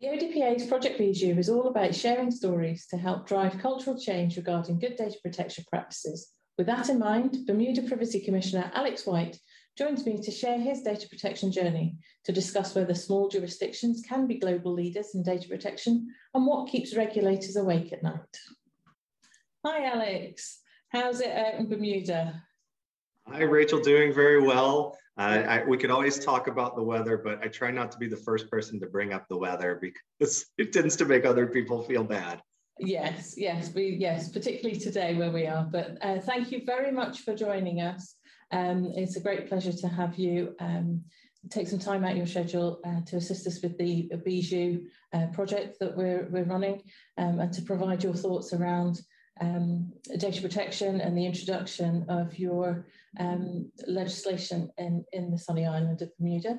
The ODPA's Project Bijou is all about sharing stories to help drive cultural change regarding good data protection practices. With that in mind, Bermuda Privacy Commissioner Alex White joins me to share his data protection journey to discuss whether small jurisdictions can be global leaders in data protection and what keeps regulators awake at night. Hi, Alex. How's it out in Bermuda? Hi, Rachel. Doing very well. Uh, I, we could always talk about the weather, but I try not to be the first person to bring up the weather because it tends to make other people feel bad. Yes, yes, we yes, particularly today where we are. But uh, thank you very much for joining us. Um, it's a great pleasure to have you um, take some time out your schedule uh, to assist us with the Bijou uh, project that we're we're running, um, and to provide your thoughts around um, data protection and the introduction of your um, legislation in, in the sunny island of Bermuda.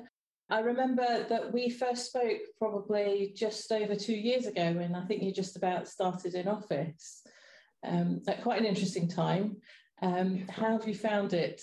I remember that we first spoke probably just over two years ago when I think you just about started in office um, at quite an interesting time. Um, how have you found it?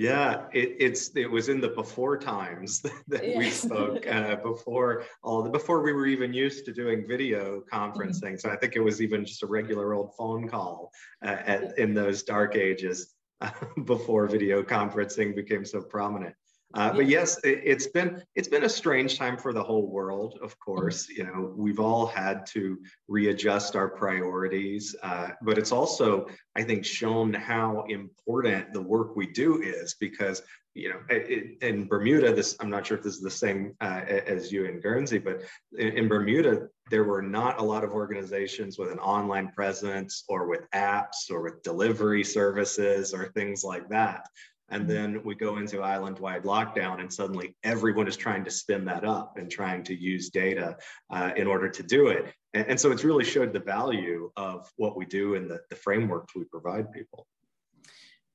Yeah, it, it's it was in the before times that yes. we spoke uh, before all the before we were even used to doing video conferencing. Mm-hmm. So I think it was even just a regular old phone call uh, at, in those dark ages uh, before video conferencing became so prominent. Uh, but yes, it, has been it's been a strange time for the whole world. Of mm-hmm. course, you know we've all had to readjust our priorities, uh, but it's also I think shown how important the work we do is because you know it, in Bermuda, this I'm not sure if this is the same uh, as you in Guernsey, but in, in Bermuda there were not a lot of organizations with an online presence or with apps or with delivery services or things like that. And mm-hmm. then we go into island wide lockdown, and suddenly everyone is trying to spin that up and trying to use data uh, in order to do it. And, and, so it's really showed the value of what we do and the, the frameworks we provide people.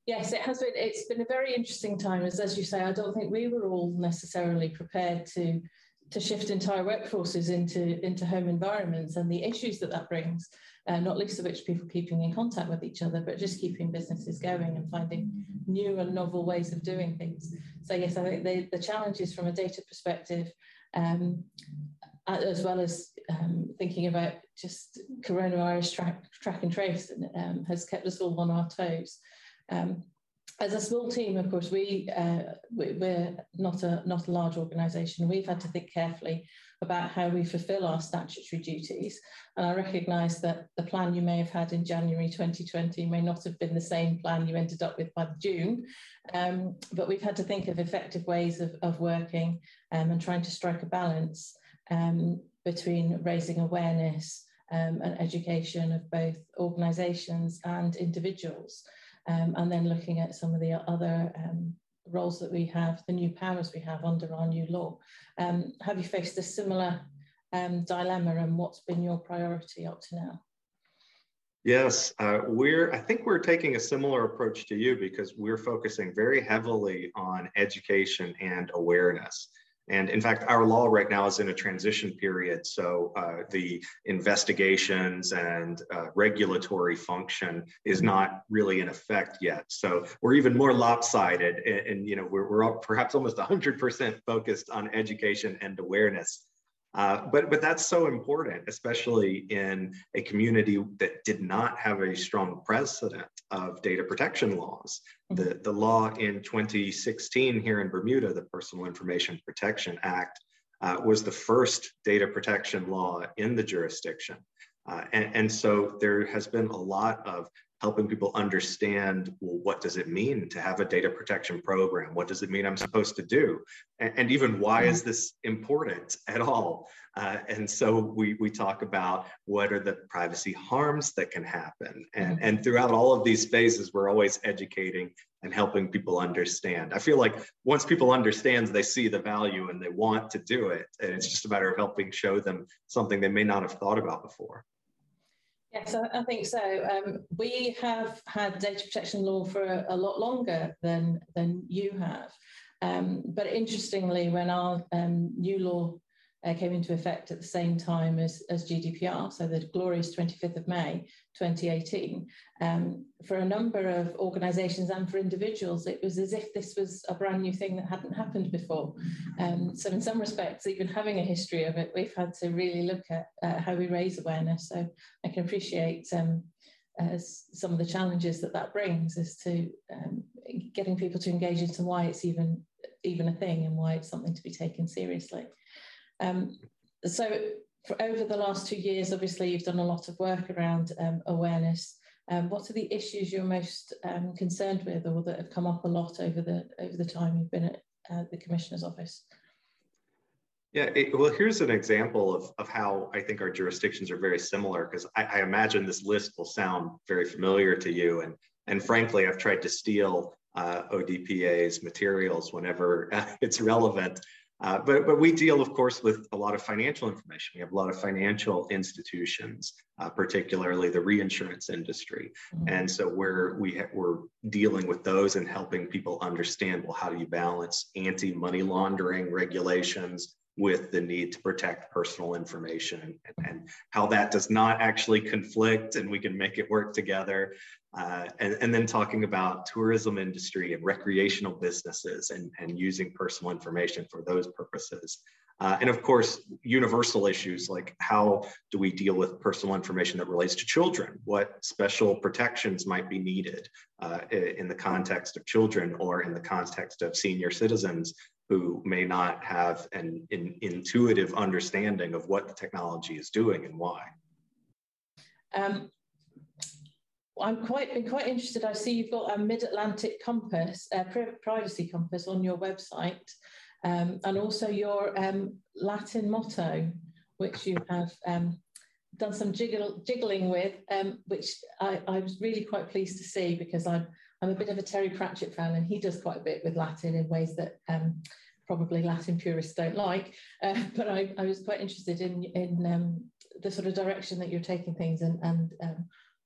Yes, it has been. It's been a very interesting time, as as you say. I don't think we were all necessarily prepared to to shift entire workforces into into home environments and the issues that that brings uh, not least of which people keeping in contact with each other, but just keeping businesses going and finding new and novel ways of doing things. So yes, I think the, the challenges from a data perspective, um, as well as um, thinking about just coronavirus track, track and trace um, has kept us all on our toes. Um, as a small team, of course, we, uh, we are not a not a large organisation. We've had to think carefully about how we fulfil our statutory duties. And I recognise that the plan you may have had in January 2020 may not have been the same plan you ended up with by June. Um, but we've had to think of effective ways of, of working um, and trying to strike a balance um, between raising awareness um, and education of both organisations and individuals. Um, and then looking at some of the other um, roles that we have, the new powers we have under our new law. Um, have you faced a similar um, dilemma and what's been your priority up to now? Yes, uh, we're, I think we're taking a similar approach to you because we're focusing very heavily on education and awareness. And in fact, our law right now is in a transition period. So uh, the investigations and uh, regulatory function is not really in effect yet. So we're even more lopsided and, and you know, we're, we're perhaps almost 100% focused on education and awareness uh, but but that's so important, especially in a community that did not have a strong precedent of data protection laws. The, mm-hmm. the law in 2016 here in Bermuda, the Personal Information Protection Act, uh, was the first data protection law in the jurisdiction. Uh, and, and, so there has been a lot of helping people understand well, what does it mean to have a data protection program? What does it mean I'm supposed to do? And, and even why is this important at all? Uh, and so we, we talk about what are the privacy harms that can happen. And, mm-hmm. and throughout all of these phases, we're always educating and helping people understand. I feel like once people understand, they see the value and they want to do it. And it's just a matter of helping show them something they may not have thought about before. Yes, I, think so. Um, we have had data protection law for a, a lot longer than, than you have. Um, but interestingly, when our um, new law uh, came into effect at the same time as, as GDPR, so the glorious 25th of May 2018, um, for a number of organisations and for individuals, it was as if this was a brand new thing that hadn't happened before. Um, so, in some respects, even having a history of it, we've had to really look at uh, how we raise awareness. So, I can appreciate um, uh, some of the challenges that that brings as to um, getting people to engage into why it's even even a thing and why it's something to be taken seriously. Um, so for over the last two years, obviously you've done a lot of work around um, awareness. Um, what are the issues you're most um, concerned with, or that have come up a lot over the over the time you've been at uh, the commissioner's office? Yeah, it, well, here's an example of, of how I think our jurisdictions are very similar, because I, I, imagine this list will sound very familiar to you. And, and frankly, I've tried to steal uh, ODPA's materials whenever it's relevant. Uh, but, but we deal, of course, with a lot of financial information. We have a lot of financial institutions, uh, particularly the reinsurance industry. Mm-hmm. And so we're, we ha- we're dealing with those and helping people understand, well, how do you balance anti-money laundering regulations with the need to protect personal information and, and, how that does not actually conflict and we can make it work together. Uh, and, and, then talking about tourism industry and recreational businesses and, and using personal information for those purposes. Uh, and of course, universal issues like how do we deal with personal information that relates to children? What special protections might be needed uh, in the context of children or in the context of senior citizens who may not have an, an intuitive understanding of what the technology is doing and why? Um, I'm quite been quite interested. I see you've got a Mid Atlantic Compass, uh, privacy compass on your website, um, and also your um, Latin motto, which you have um, done some jiggle, jiggling with, um, which I, I, was really quite pleased to see because I'm I'm a bit of a Terry Pratchett fan, and he does quite a bit with Latin in ways that um, probably Latin purists don't like. Uh, but I, I, was quite interested in in um, the sort of direction that you're taking things and and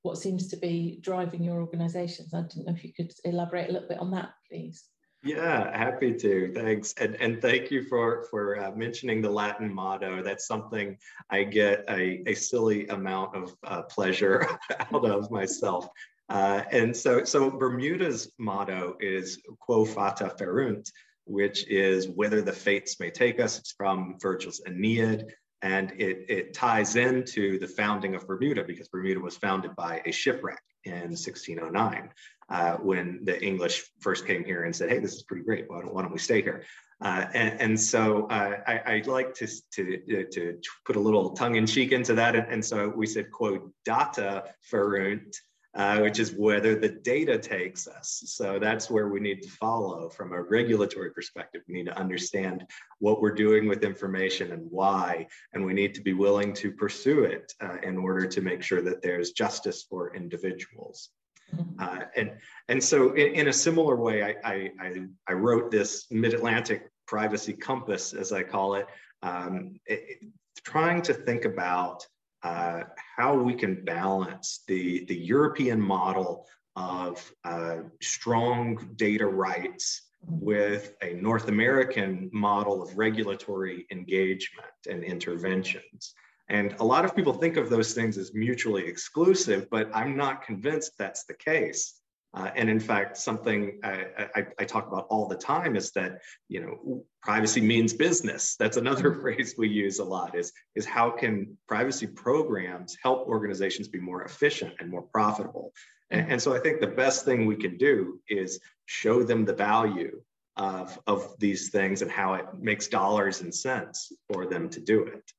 what seems to be driving your organizations. I don't know if you could elaborate a little bit on that, please. Yeah, happy to. Thanks, and and thank you for for uh, mentioning the Latin motto. That's something I get a, a silly amount of uh, pleasure out of myself. Uh, and so so Bermuda's motto is Quo fata ferunt, which is whether the fates may take us. It's from Virgil's Aeneid. And it, it ties into the founding of Bermuda because Bermuda was founded by a shipwreck in 1609 uh, when the English first came here and said, hey, this is pretty great. Why don't, why don't we stay here? Uh, and, and, so uh, I, would like to, to, to put a little tongue in cheek into that. And, and so we said, Quo, data ferunt, uh, which is whether the data takes us. So that's where we need to follow from a regulatory perspective. We need to understand what we're doing with information and why, and we need to be willing to pursue it uh, in order to make sure that there's justice for individuals. Mm-hmm. Uh, and, and so in, in, a similar way, I, I, I wrote this Mid-Atlantic privacy compass, as I call it, um, it, trying to think about uh, how we can balance the, the European model of uh, strong data rights with a North American model of regulatory engagement and interventions. And a lot of people think of those things as mutually exclusive, but I'm not convinced that's the case. Uh, and in fact, something I, I, I, talk about all the time is that you know privacy means business. That's another phrase we use a lot. Is is how can privacy programs help organizations be more efficient and more profitable? And, mm-hmm. and so I think the best thing we can do is show them the value of of these things and how it makes dollars and cents for them to do it.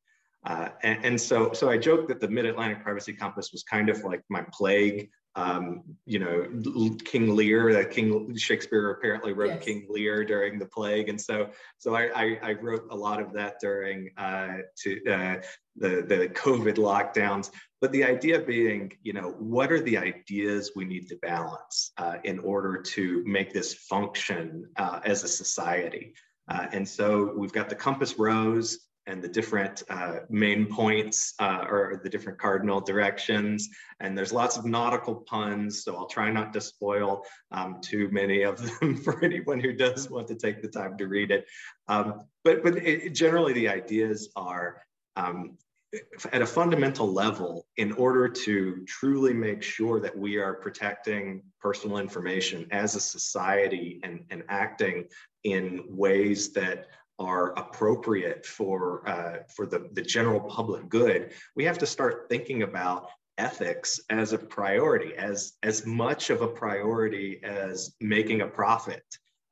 Uh, and, and, so, so I joke that the Mid-Atlantic Privacy Compass was kind of like my plague um, you know, King Lear, that King Shakespeare apparently wrote yes. King Lear during the plague. And so, so I, I, I wrote a lot of that during uh, to, uh, the, the COVID lockdowns. But the idea being, you know, what are the ideas we need to balance uh, in order to make this function uh, as a society? Uh, and so we've got the compass rose, and the different uh, main points uh, or the different cardinal directions. And there's lots of nautical puns, so I'll try not to spoil um, too many of them for anyone who does want to take the time to read it. Um, but but it, generally, the ideas are um, at a fundamental level, in order to truly make sure that we are protecting personal information as a society and, and acting in ways that are appropriate for uh, for the, the general public good, we have to start thinking about ethics as a priority, as as much of a priority as making a profit.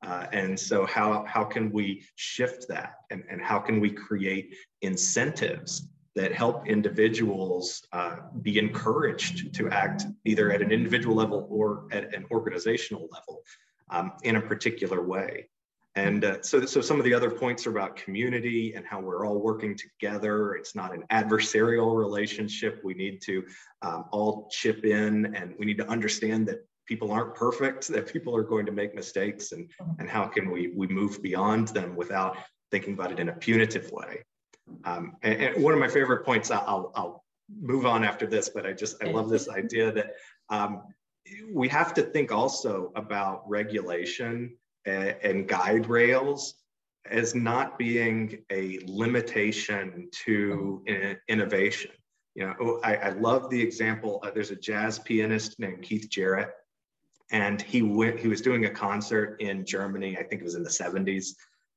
Uh, and so how, how can we shift that and, and how can we create incentives that help individuals uh, be encouraged to act either at an individual level or at an organizational level um, in a particular way. And uh, so, so some of the other points are about community and how we're all working together. It's not an adversarial relationship. We need to um, all chip in and we need to understand that people aren't perfect, that people are going to make mistakes and, and how can we, we move beyond them without thinking about it in a punitive way. Um, and, and, one of my favorite points, I'll, I'll move on after this, but I just, I love this idea that um, we have to think also about regulation and, guide rails as not being a limitation to in, innovation. You know, oh, I, I love the example. Uh, there's a jazz pianist named Keith Jarrett, and he went. He was doing a concert in Germany. I think it was in the 70s,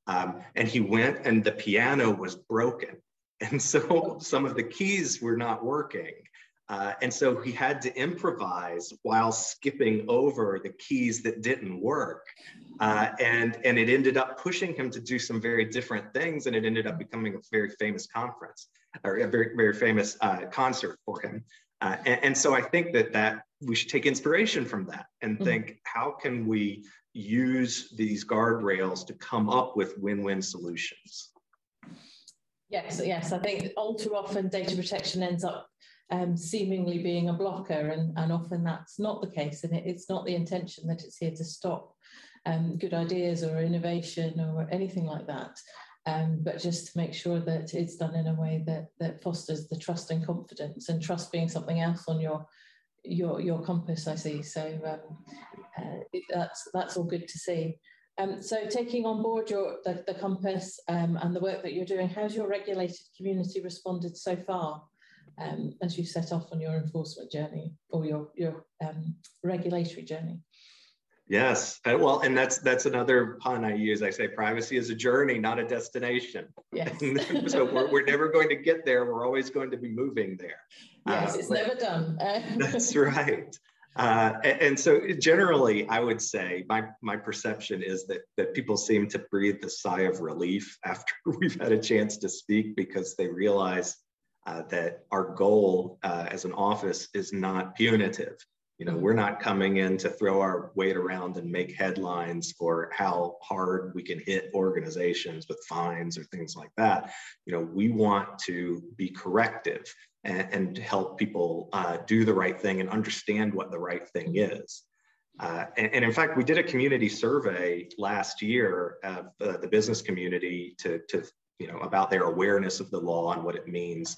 um, and he went, and the piano was broken, and so some of the keys were not working. Uh, and so he had to improvise while skipping over the keys that didn't work. Uh, and, and it ended up pushing him to do some very different things. And it ended up becoming a very famous conference or a very, very famous uh, concert for him. Uh, and, and, so I think that, that we should take inspiration from that and mm-hmm. think, how can we use these guardrails to come up with win-win solutions? Yes, yes. I think all too often data protection ends up um, seemingly being a blocker, and, and often that's not the case, and it, it's not the intention that it's here to stop um, good ideas or innovation or anything like that. Um, but just to make sure that it's done in a way that that fosters the trust and confidence, and trust being something else on your your your compass. I see. So um, uh, it, that's that's all good to see. Um, so taking on board your the, the compass um, and the work that you're doing, how's your regulated community responded so far? Um, as you set off on your enforcement journey or your your um, regulatory journey. Yes, uh, well, and that's that's another pun I use. I say privacy is a journey, not a destination. Yes. so we're, we're never going to get there. We're always going to be moving there. Yes, uh, it's never done. that's right. Uh, and, and, so generally, I would say my my perception is that that people seem to breathe a sigh of relief after we've had a chance to speak because they realize uh, that our goal uh, as an office is not punitive. You know, we're not coming in to throw our weight around and make headlines for how hard we can hit organizations with fines or things like that. You know, we want to be corrective and, and help people uh, do the right thing and understand what the right thing is. Uh, and, and, in fact, we did a community survey last year of uh, the business community to, to you know, about their awareness of the law and what it means.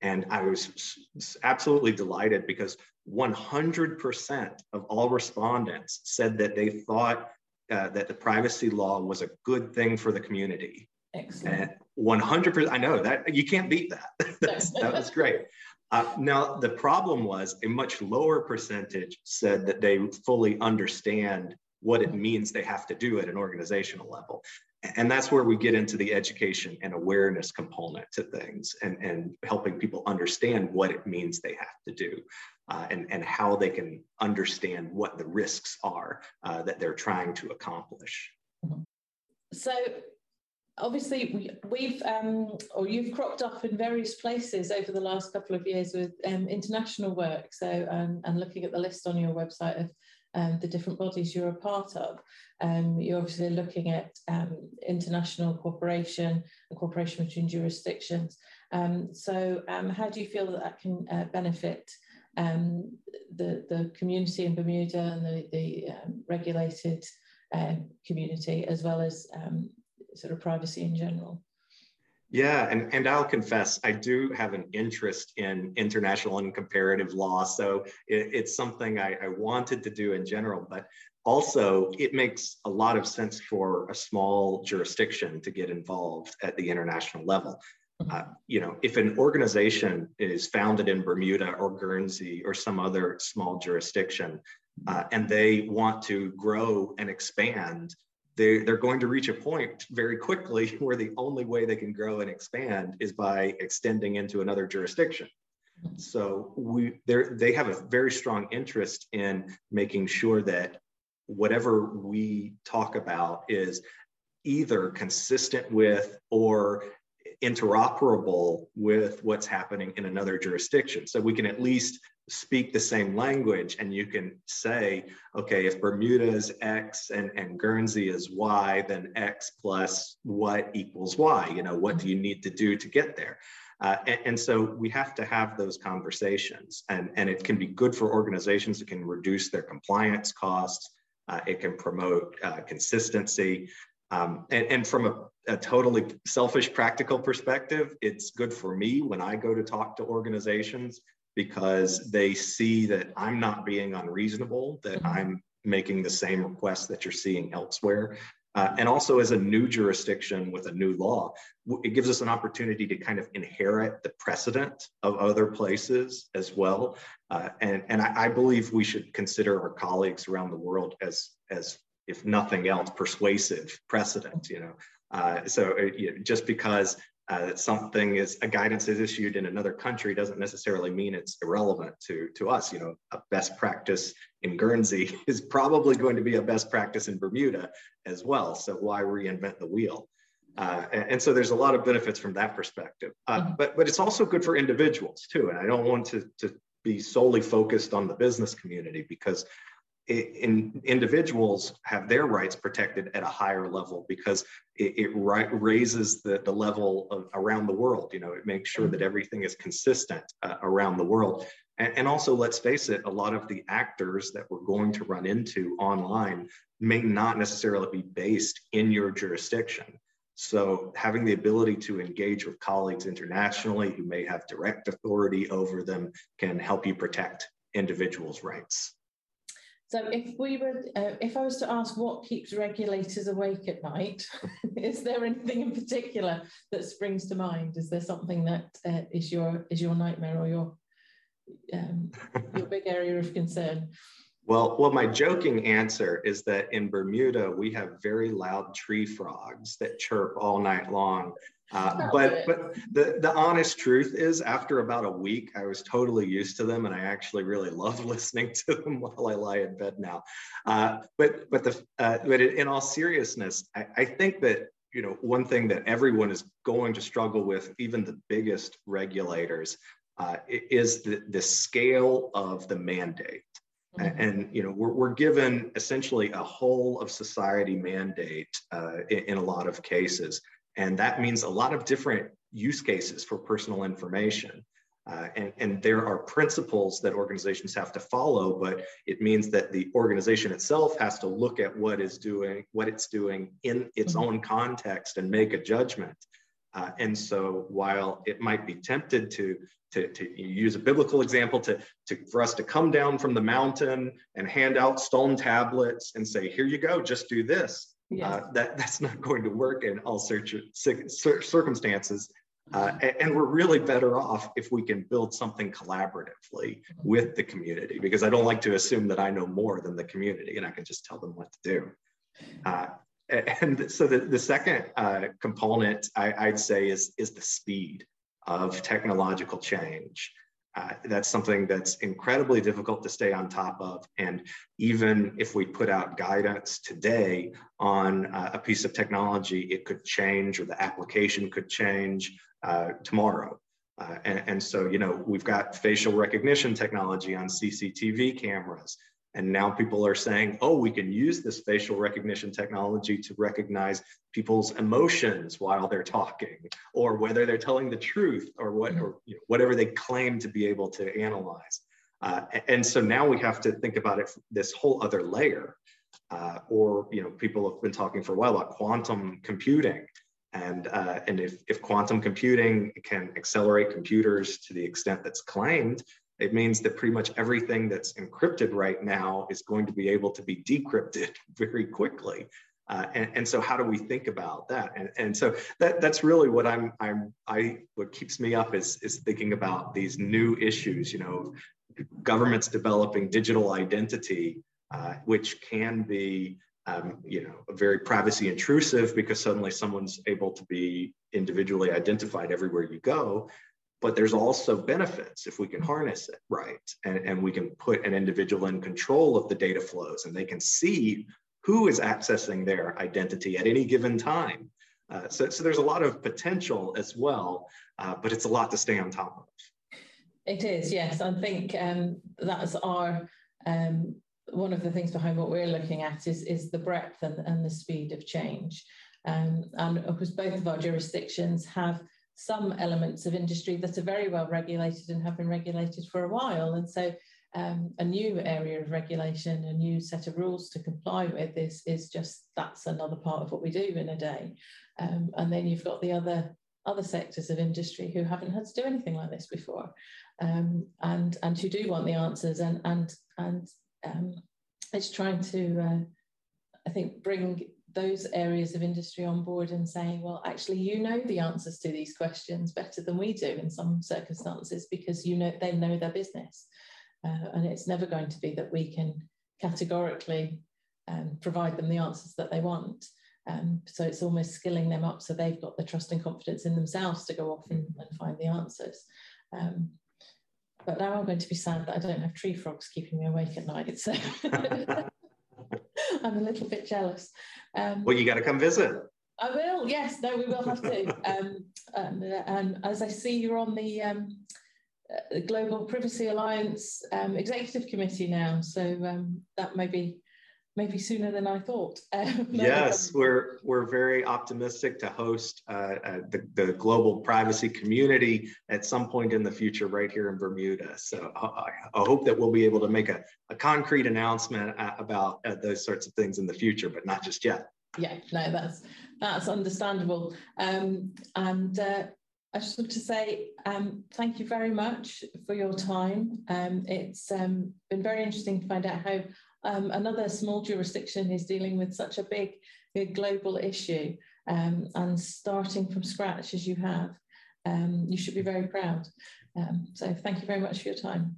And I was absolutely delighted because 100% of all respondents said that they thought uh, that the privacy law was a good thing for the community. Excellent. And 100%, I know that you can't beat that. that was great. Uh, now, the problem was a much lower percentage said that they fully understand what it means they have to do at an organizational level and that's where we get into the education and awareness component to things and, and helping people understand what it means they have to do uh, and, and how they can understand what the risks are uh, that they're trying to accomplish. So obviously we've um, or you've cropped up in various places over the last couple of years with um, international work so um, and looking at the list on your website of um, the different bodies you're a part of. Um, you're obviously looking at um, international cooperation and cooperation between jurisdictions. Um, so um, how do you feel that that can uh, benefit um, the, the community in Bermuda and the, the regulated community as well as sort of privacy in general? Yeah, and, and I'll confess, I do have an interest in international and comparative law. So it, it's something I, I wanted to do in general, but also it makes a lot of sense for a small jurisdiction to get involved at the international level. Mm-hmm. Uh, you know, if an organization is founded in Bermuda or Guernsey or some other small jurisdiction, uh, and they want to grow and expand, they, they're going to reach a point very quickly where the only way they can grow and expand is by extending into another jurisdiction. So we they have a very strong interest in making sure that whatever we talk about is either consistent with or interoperable with what's happening in another jurisdiction. So we can at least speak the same language and you can say, okay, if Bermuda is X and, and Guernsey is Y, then X plus what equals Y? You know, what do you need to do to get there? Uh, and, and, so we have to have those conversations and, and it can be good for organizations. It can reduce their compliance costs. Uh, it can promote uh, consistency. Um, and, and, from a, a, totally selfish practical perspective, it's good for me when I go to talk to organizations because they see that I'm not being unreasonable, that mm-hmm. I'm making the same requests that you're seeing elsewhere. Uh, and also as a new jurisdiction with a new law, it gives us an opportunity to kind of inherit the precedent of other places as well. Uh, and and I, I, believe we should consider our colleagues around the world as, as if nothing else, persuasive precedent, you know. Uh, so uh, you know, just because uh, that something is a guidance is issued in another country doesn't necessarily mean it's irrelevant to to us. You know, a best practice in Guernsey is probably going to be a best practice in Bermuda as well. So why reinvent the wheel? Uh, and, and, so there's a lot of benefits from that perspective. Uh, mm-hmm. But but it's also good for individuals too. And I don't want to to be solely focused on the business community because in individuals have their rights protected at a higher level because it, it raises the, the level of around the world you know it makes sure that everything is consistent uh, around the world. And, and, also let's face it a lot of the actors that we're going to run into online may not necessarily be based in your jurisdiction. So having the ability to engage with colleagues internationally who may have direct authority over them can help you protect individuals rights so if we were, uh, if I was to ask what keeps regulators awake at night, is there anything in particular that springs to mind? Is there something that uh, is your is your nightmare or your um, your big area of concern? Well, well, my joking answer is that in Bermuda we have very loud tree frogs that chirp all night long, uh, but but the, the honest truth is, after about a week, I was totally used to them, and I actually really love listening to them while I lie in bed now. Uh, but but the uh, but in all seriousness, I, I think that you know one thing that everyone is going to struggle with, even the biggest regulators, uh, is the the scale of the mandate. Mm-hmm. And you know we're, we're given essentially a whole of society mandate uh, in, in a lot of cases, and that means a lot of different use cases for personal information. Uh, and, and there are principles that organizations have to follow, but it means that the organization itself has to look at what is doing, what it's doing in its mm-hmm. own context and make a judgment. Uh, and so while it might be tempted to, to, to use a biblical example to, to, for us to come down from the mountain and hand out stone tablets and say, here you go, just do this. Yes. Uh, that that's not going to work in all circumstances. Uh, and we're really better off if we can build something collaboratively with the community, because I don't like to assume that I know more than the community and I can just tell them what to do. Uh, and so the, the second uh, component I, would say is, is the speed of technological change. Uh, that's something that's incredibly difficult to stay on top of. And even if we put out guidance today on uh, a piece of technology, it could change or the application could change uh, tomorrow. Uh, and, and so, you know, we've got facial recognition technology on CCTV cameras. And now people are saying, oh, we can use this facial recognition technology to recognize people's emotions while they're talking, or whether they're telling the truth, or what, or you know, whatever they claim to be able to analyze. Uh, and so now we have to think about it this whole other layer. Uh, or you know, people have been talking for a while about quantum computing. And, uh, and if, if quantum computing can accelerate computers to the extent that's claimed, it means that pretty much everything that's encrypted right now is going to be able to be decrypted very quickly. Uh, and, and, so how do we think about that? And, and so that, that's really what I'm, I'm, I, what keeps me up is, is thinking about these new issues, you know, governments developing digital identity, uh, which can be, um, you know, very privacy intrusive because suddenly someone's able to be individually identified everywhere you go. But there's also benefits if we can harness it right and, and we can put an individual in control of the data flows and they can see who is accessing their identity at any given time. Uh, so, so there's a lot of potential as well, uh, but it's a lot to stay on top of. It is, yes. I think um, that's our um, one of the things behind what we're looking at is, is the breadth and, and the speed of change. Um, and of course, both of our jurisdictions have some elements of industry that are very well regulated and have been regulated for a while. And so um, a new area of regulation, a new set of rules to comply with is, is just that's another part of what we do in a day. Um, and then you've got the other other sectors of industry who haven't had to do anything like this before um, and and who do want the answers and and and um, it's trying to uh, I think bring those areas of industry on board and saying well actually you know the answers to these questions better than we do in some circumstances because you know they know their business uh, and it's never going to be that we can categorically um, provide them the answers that they want. Um, so it's almost skilling them up so they've got the trust and confidence in themselves to go off and, and find the answers. Um, but now I'm going to be sad that I don't have tree frogs keeping me awake at night. So I'm a little bit jealous. Um, well, you got to come visit. I will. Yes. No, we will have to. Um, and, and, as I see, you're on the um, uh, Global Privacy Alliance um, Executive Committee now, so um, that may be maybe sooner than I thought. Um, yes, we're we're very optimistic to host uh, uh, the, the global privacy community at some point in the future right here in Bermuda. So I, I hope that we'll be able to make a, a concrete announcement uh, about uh, those sorts of things in the future, but not just yet. Yeah, no, that's that's understandable. Um, and uh, I just want to say um, thank you very much for your time. Um, it's um, been very interesting to find out how um, another small jurisdiction is dealing with such a big, big global issue um, and starting from scratch as you have. Um, you should be very proud. so thank you very much for your time.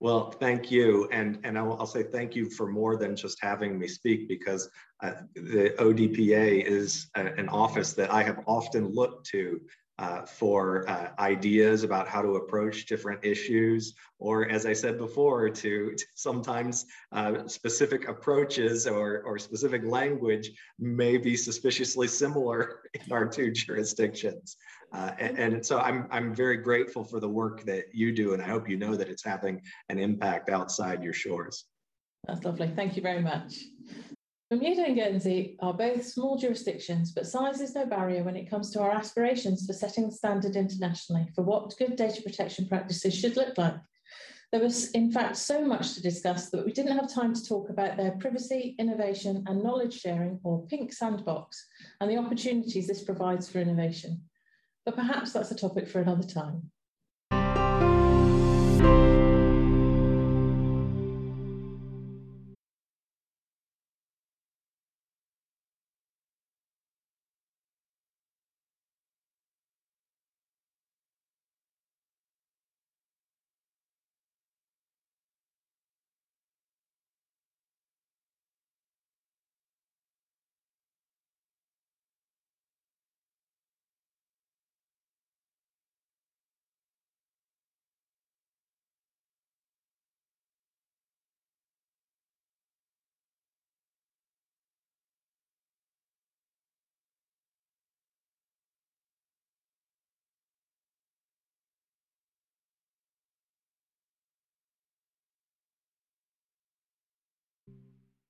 Well, thank you. And, and I'll, I'll, say thank you for more than just having me speak because uh, the ODPA is a, an office that I have often looked to uh, for uh, ideas about how to approach different issues, or as I said before, to, to sometimes uh, specific approaches or, or specific language may be suspiciously similar in our two jurisdictions. Uh, and, and, so I'm, I'm very grateful for the work that you do, and I hope you know that it's having an impact outside your shores. That's lovely. Thank you very much. Bermuda and Guernsey are both small jurisdictions, but size is no barrier when it comes to our aspirations for setting the standard internationally for what good data protection practices should look like. There was, in fact, so much to discuss that we didn't have time to talk about their privacy, innovation, and knowledge sharing, or pink sandbox, and the opportunities this provides for innovation. But perhaps that's a topic for another time.